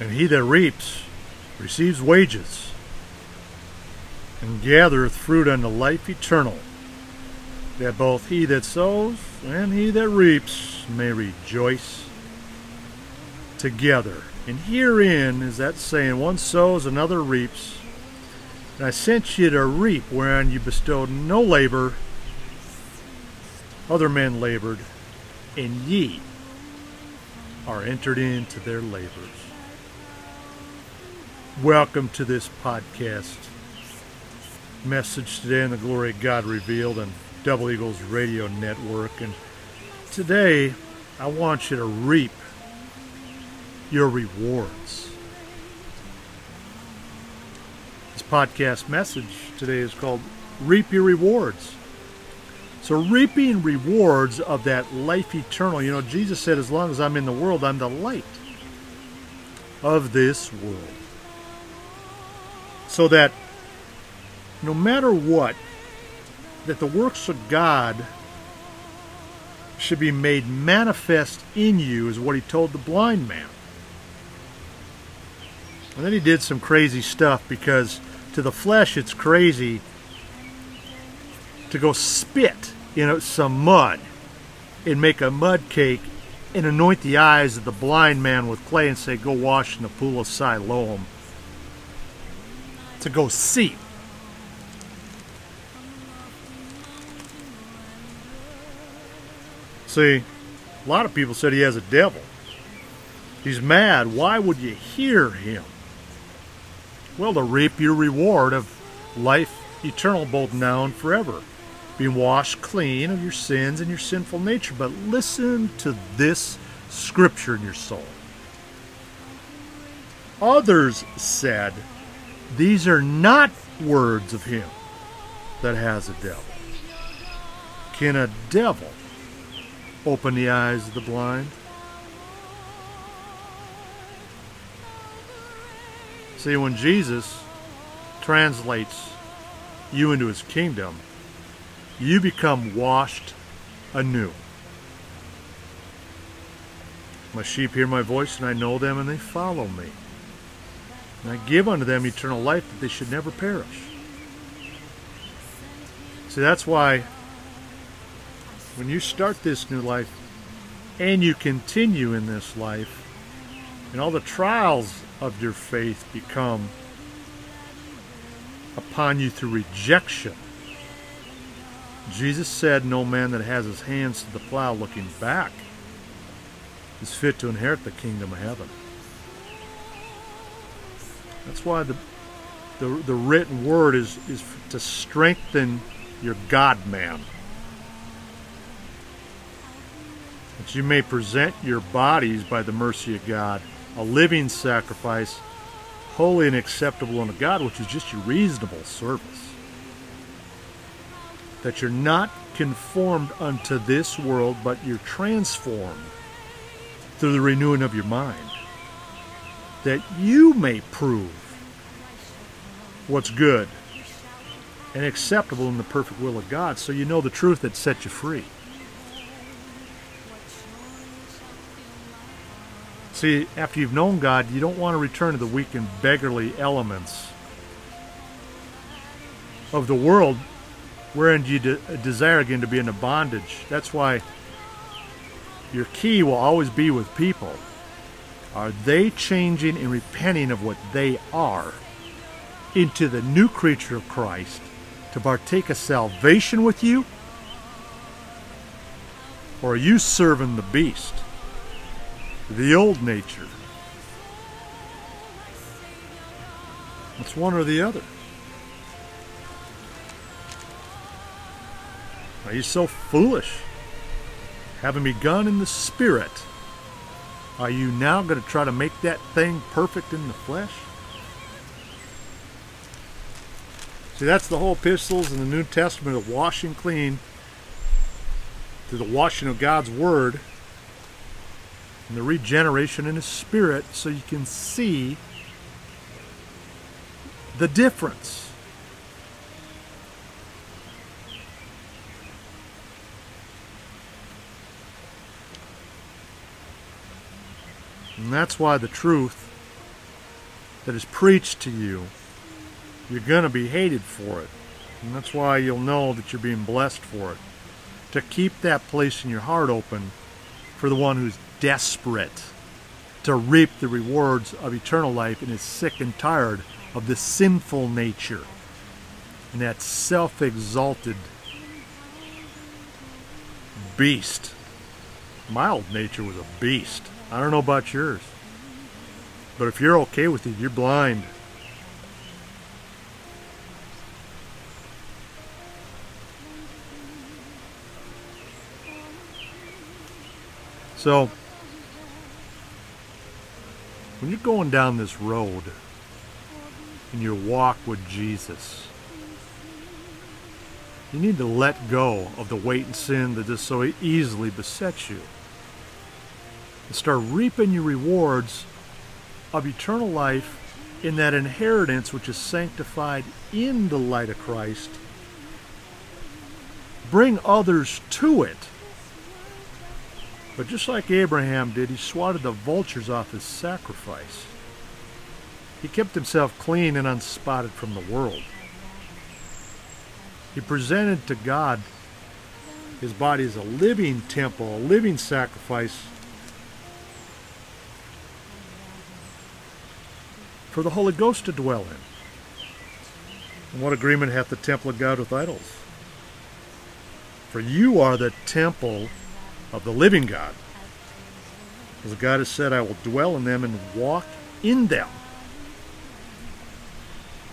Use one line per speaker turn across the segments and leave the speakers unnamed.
And he that reaps receives wages, and gathereth fruit unto life eternal, that both he that sows and he that reaps may rejoice together. And herein is that saying, one sows, another reaps. And I sent you to reap wherein you bestowed no labor, other men labored, and ye are entered into their labors. Welcome to this podcast. Message today in the glory of God revealed on Double Eagles Radio Network. And today I want you to reap your rewards. This podcast message today is called Reap Your Rewards. So, reaping rewards of that life eternal. You know, Jesus said, as long as I'm in the world, I'm the light of this world. So that no matter what, that the works of God should be made manifest in you, is what he told the blind man. And then he did some crazy stuff because to the flesh it's crazy to go spit in some mud and make a mud cake and anoint the eyes of the blind man with clay and say, Go wash in the pool of Siloam to go see. See, a lot of people said he has a devil. He's mad. Why would you hear him? Well, to reap your reward of life eternal, both now and forever. Being washed clean of your sins and your sinful nature. But listen to this scripture in your soul. Others said, These are not words of him that has a devil. Can a devil open the eyes of the blind? See, when Jesus translates you into his kingdom, you become washed anew. My sheep hear my voice, and I know them, and they follow me. And I give unto them eternal life that they should never perish. See, that's why when you start this new life and you continue in this life, and all the trials of your faith become upon you through rejection. Jesus said, No man that has his hands to the plow looking back is fit to inherit the kingdom of heaven. That's why the, the, the written word is, is to strengthen your God man. That you may present your bodies by the mercy of God a living sacrifice, holy and acceptable unto God, which is just your reasonable service. That you're not conformed unto this world, but you're transformed through the renewing of your mind. That you may prove what's good and acceptable in the perfect will of God, so you know the truth that sets you free. See, after you've known God, you don't want to return to the weak and beggarly elements of the world wherein you de- desire again to be in a bondage. That's why your key will always be with people. Are they changing and repenting of what they are into the new creature of Christ to partake of salvation with you? Or are you serving the beast? the old nature. It's one or the other. Are you so foolish? Having begun in the spirit, are you now going to try to make that thing perfect in the flesh? See, that's the whole epistles in the New Testament of washing clean through the washing of God's Word and the regeneration in his spirit so you can see the difference. And that's why the truth that is preached to you, you're going to be hated for it. And that's why you'll know that you're being blessed for it. To keep that place in your heart open for the one who's desperate to reap the rewards of eternal life and is sick and tired of the sinful nature and that self exalted beast. My old nature was a beast. I don't know about yours. But if you're okay with it, you're blind. So, when you're going down this road in your walk with Jesus, you need to let go of the weight and sin that just so easily besets you and start reaping your rewards of eternal life in that inheritance which is sanctified in the light of Christ. Bring others to it but just like Abraham did, he swatted the vultures off his sacrifice. He kept himself clean and unspotted from the world. He presented to God his body as a living temple, a living sacrifice for the Holy Ghost to dwell in. And what agreement hath the temple of God with idols? For you are the temple of the living God. As God has said, I will dwell in them and walk in them.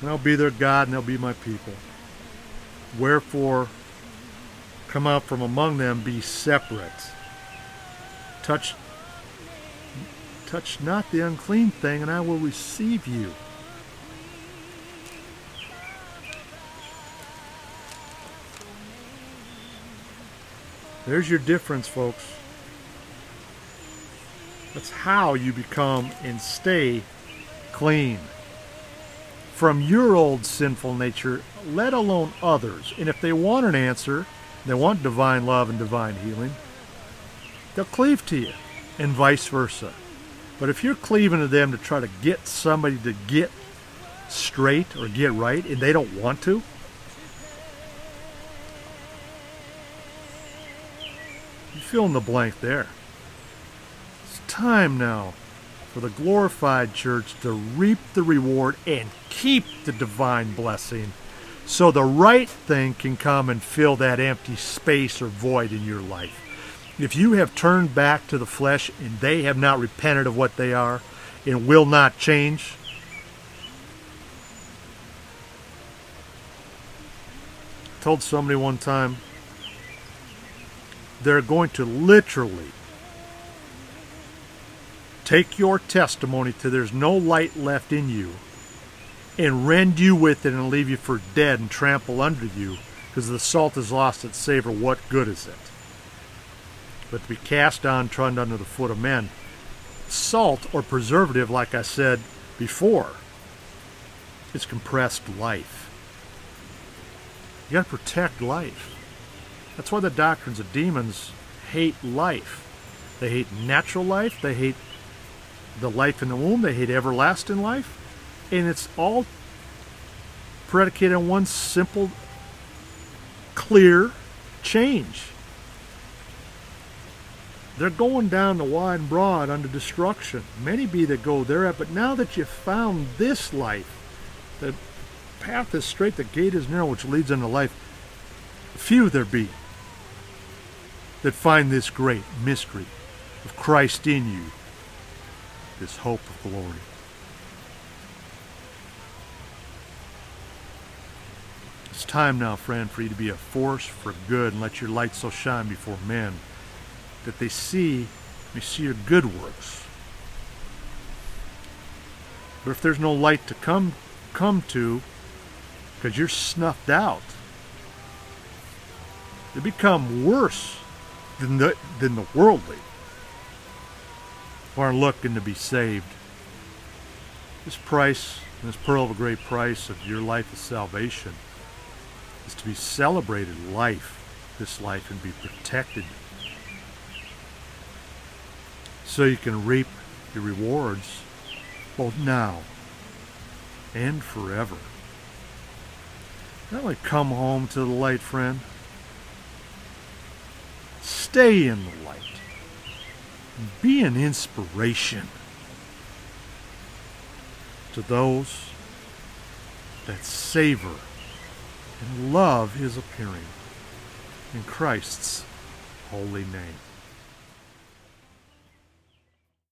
And I'll be their God and they'll be my people. Wherefore, come out from among them, be separate. Touch, touch not the unclean thing, and I will receive you. There's your difference, folks. That's how you become and stay clean from your old sinful nature, let alone others. And if they want an answer, they want divine love and divine healing, they'll cleave to you, and vice versa. But if you're cleaving to them to try to get somebody to get straight or get right, and they don't want to, you fill in the blank there. It's time now for the glorified church to reap the reward and keep the divine blessing so the right thing can come and fill that empty space or void in your life. If you have turned back to the flesh and they have not repented of what they are and will not change, I told somebody one time they're going to literally take your testimony to there's no light left in you and rend you with it and leave you for dead and trample under you because the salt has lost its savor. What good is it? But to be cast down, trodden under the foot of men. Salt or preservative, like I said before, is compressed life. You got to protect life. That's why the doctrines of demons hate life. They hate natural life, they hate the life in the womb, they hate everlasting life. And it's all predicated on one simple, clear change. They're going down the wide and broad under destruction. Many be that go there, but now that you've found this life, the path is straight, the gate is narrow, which leads unto life, few there be that find this great mystery of Christ in you, this hope of glory. It's time now, friend, for you to be a force for good and let your light so shine before men that they see, may see your good works. But if there's no light to come come to, because you're snuffed out, they become worse than the, than the worldly who are looking to be saved. This price, this pearl of a great price of your life of salvation is to be celebrated life, this life, and be protected so you can reap your rewards both now and forever. Now, like, come home to the light, friend. Stay in the light. Be an inspiration to those that savor and love his appearing in Christ's holy name.